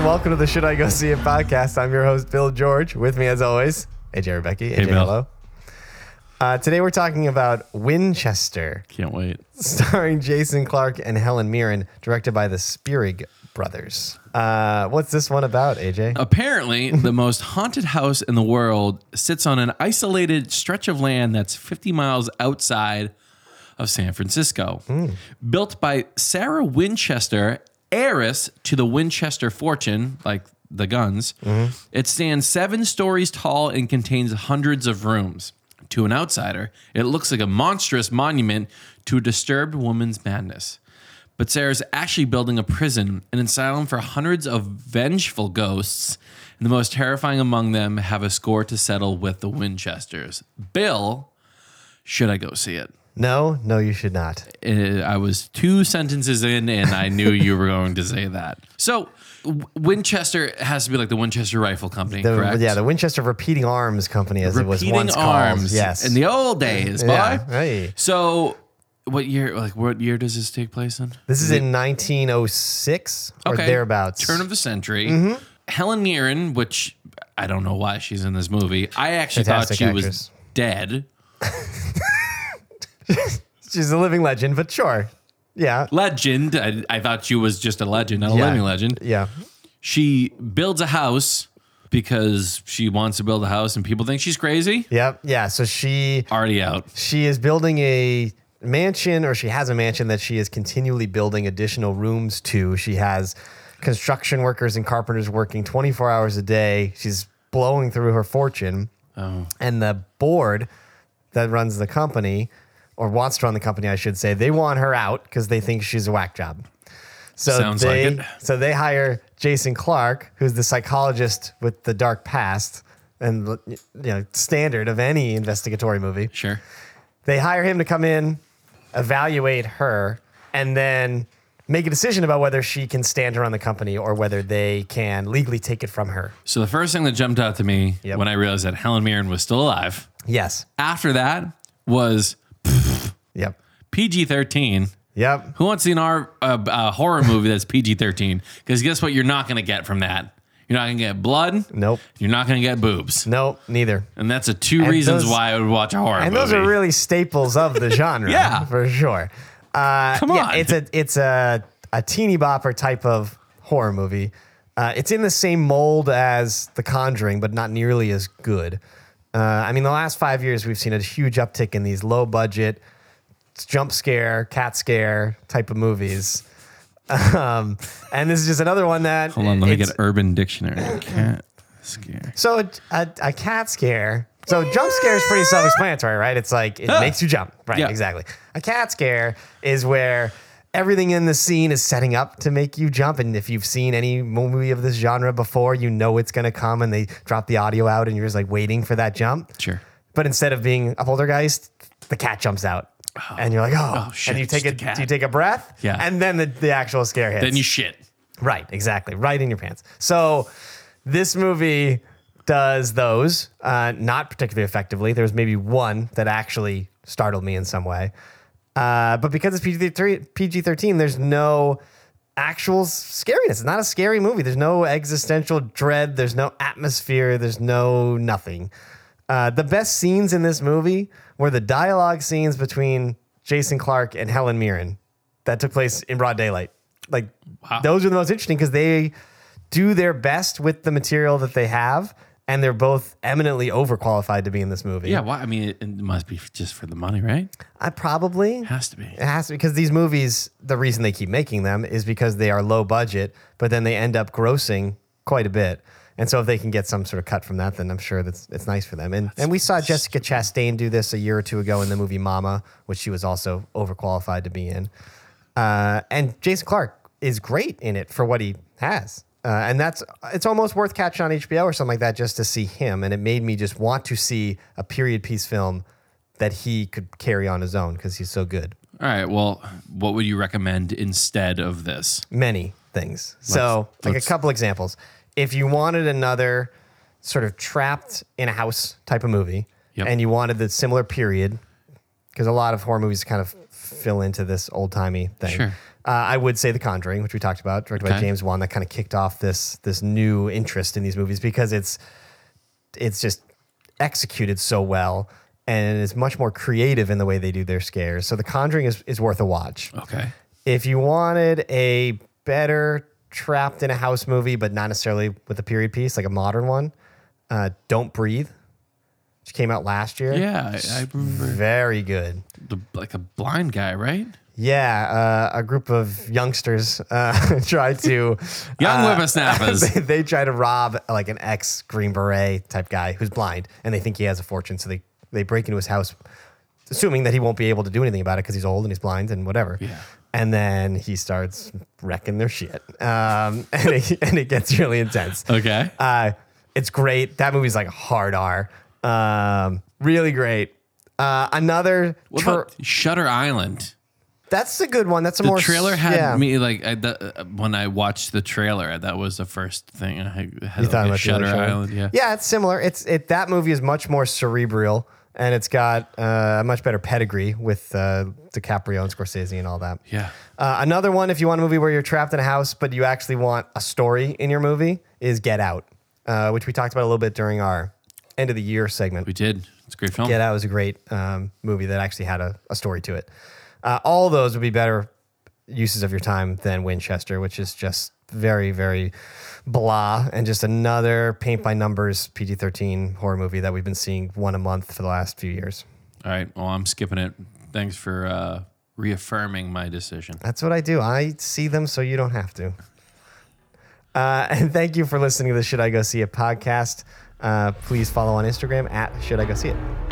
And welcome to the Should I Go See It podcast. I'm your host, Bill George. With me, as always, AJ Rebecca. AJ, Hey, Bill. hello. Uh, today we're talking about Winchester, Can't wait. starring Jason Clarke and Helen Mirren, directed by the Spierig brothers. Uh, what's this one about, AJ? Apparently, the most haunted house in the world sits on an isolated stretch of land that's 50 miles outside of San Francisco. Built by Sarah Winchester, heiress to the Winchester fortune, like the guns, mm-hmm. it stands seven stories tall and contains hundreds of rooms. To an outsider, it looks like a monstrous monument to a disturbed woman's madness. But Sarah's actually building a prison, an asylum for hundreds of vengeful ghosts, and the most terrifying among them have a score to settle with the Winchesters. Bill, should I go see it? No, no, you should not. Uh, I was two sentences in, and I knew you were going to say that. So, Winchester has to be like the Winchester Rifle Company, The, correct? yeah, the Winchester Repeating Arms Company, as it was once arms. called. Yes. in the old days, boy. Yeah, hey. So, what year? Like, what year does this take place in? this is in 1906 or thereabouts. Turn of the century. Helen Mirren, which I don't know why she's in this movie. I actually Fantastic thought she actress. was dead. She's a living legend, but sure. Yeah. Legend. I, I thought she was just a legend, not a Yeah. living legend. Yeah. She builds a house because she wants to build a house and people think she's crazy. Yep. Yeah. So she Already out. she is building a mansion or she has a mansion that she is continually building additional rooms to. She has construction workers and carpenters working 24 hours a day. She's blowing through her fortune. Oh. And the board that runs the company or wants to run the company, I should say, they want her out because they think she's a whack job. So Sounds like they it. so they hire Jason Clarke, who's the psychologist with the dark past and you know standard of any investigatory movie. Sure. They hire him to come in, evaluate her, and then make a decision about whether she can stand her on the company or whether they can legally take it from her. So the first thing that jumped out to me Yep. when I realized that Helen Mirren was still alive Yes. after that was Yep. PG 13. Yep. Who wants to see an R, uh, a horror movie that's PG 13? Because guess what? You're not going to get from that. You're not going to get blood. Nope. You're not going to get boobs. Nope. Neither. And that's a two reasons those- why I would watch a horror And movie. those are really staples of the genre. Yeah. For sure. Uh, Come yeah, on. it's a it's a a teeny bopper type of horror movie. Uh, it's in the same mold as The Conjuring, but not nearly as good. Uh, I mean, the last five years we've seen a huge uptick in these low budget jump scare, cat scare type of movies. Um, and this is just another one that Hold on, let me get Urban Dictionary. Cat scare. so a, a, a cat scare. So jump scare is pretty self-explanatory, right? It's like it makes you jump, right? Yeah. Exactly. A cat scare is where everything in the scene is setting up to make you jump. And if you've seen any movie of this genre before, you know it's going to come, and they drop the audio out, and you're just like waiting for that jump. Sure. But instead of being a poltergeist, the cat jumps out. And you're like, oh, Oh, shit, and you take a cat. you take a breath, Yeah. and then the, the actual scare hits. Then you shit. Right, exactly. Right in your pants. So this movie does those, uh, not particularly effectively. There's maybe one that actually startled me in some way. Uh, but because it's PG 13, there's no actual scariness. It's not a scary movie. There's no existential dread. There's no atmosphere. There's no nothing. Uh, the best scenes in this movie were the dialogue scenes between Jason Clarke and Helen Mirren that took place in broad daylight. Like Wow. those are the most interesting because they do their best with the material that they have, and they're both eminently overqualified to be in this movie. Yeah, why? I mean, it, it must be just for the money, right? I probably Has to be. it has to because these movies, the reason they keep making them is because they are low budget, but then they end up grossing quite a bit. And so if they can get some sort of cut from that, then I'm sure that's it's nice for them. And and we saw Jessica Chastain do this a year or two ago in the movie Mama, which she was also overqualified to be in. Uh, and Jason Clarke is great in it for what he has. Uh, and that's it's almost worth catching on HBO or something like that just to see him. And it made me just want to see a period piece film that he could carry on his own because he's so good. All right. Well, what would you recommend instead of this? Many things. so, like a let's- couple examples. If you wanted another sort of trapped in a house type of movie, Yep. and you wanted the similar period, because a lot of horror movies kind of fill into this old timey thing. Sure. Uh, I would say The Conjuring, which we talked about, directed by James Wan, that kind of kicked off this this new interest in these movies because it's it's just executed so well and is much more creative in the way they do their scares. So The Conjuring is, is worth a watch. Okay. If you wanted a better trapped in a house movie, but not necessarily with a period piece, like a modern one, uh, Don't Breathe, which came out last year. Yeah, I, I remember Very good. the, like a blind guy, right? Yeah, uh, a group of youngsters uh, try to Young uh, whippersnappers. they, they try to rob like an ex Green Beret type guy who's blind, and they think he has a fortune. So they they break into his house, assuming that he won't be able to do anything about it because he's old and he's blind and whatever. Yeah. And then he starts wrecking their shit, um, and it, and it gets really intense. Okay. Uh, it's great. That movie's like hard R. Um, really great. Uh, another What about Shutter Island? that's a good one. That's a The more trailer had yeah. me like I, the, when I watched the trailer. That was the first thing I had. You like thought about the Shutter? Island. Yeah. yeah, it's similar. It's it that movie is much more cerebral, and it's got uh, a much better pedigree with uh, DiCaprio and Scorsese and all that. Yeah. Uh, another one, if you want a movie where you're trapped in a house but you actually want a story in your movie, is Get Out, uh, which we talked about a little bit during our end of the year segment. We did. It's a great film. Get Out was a great um, movie that actually had a, a story to it. Uh, all those would be better uses of your time than Winchester, which is just very, very blah and just another paint by numbers PG 13 horror movie that we've been seeing one a month for the last few years. All right. Well, I'm skipping it. Thanks for uh, reaffirming my decision. That's what I do. I see them so you don't have to. Uh, and thank you for listening to the Should I Go See It podcast. Uh, please follow on Instagram at Should I Go See It.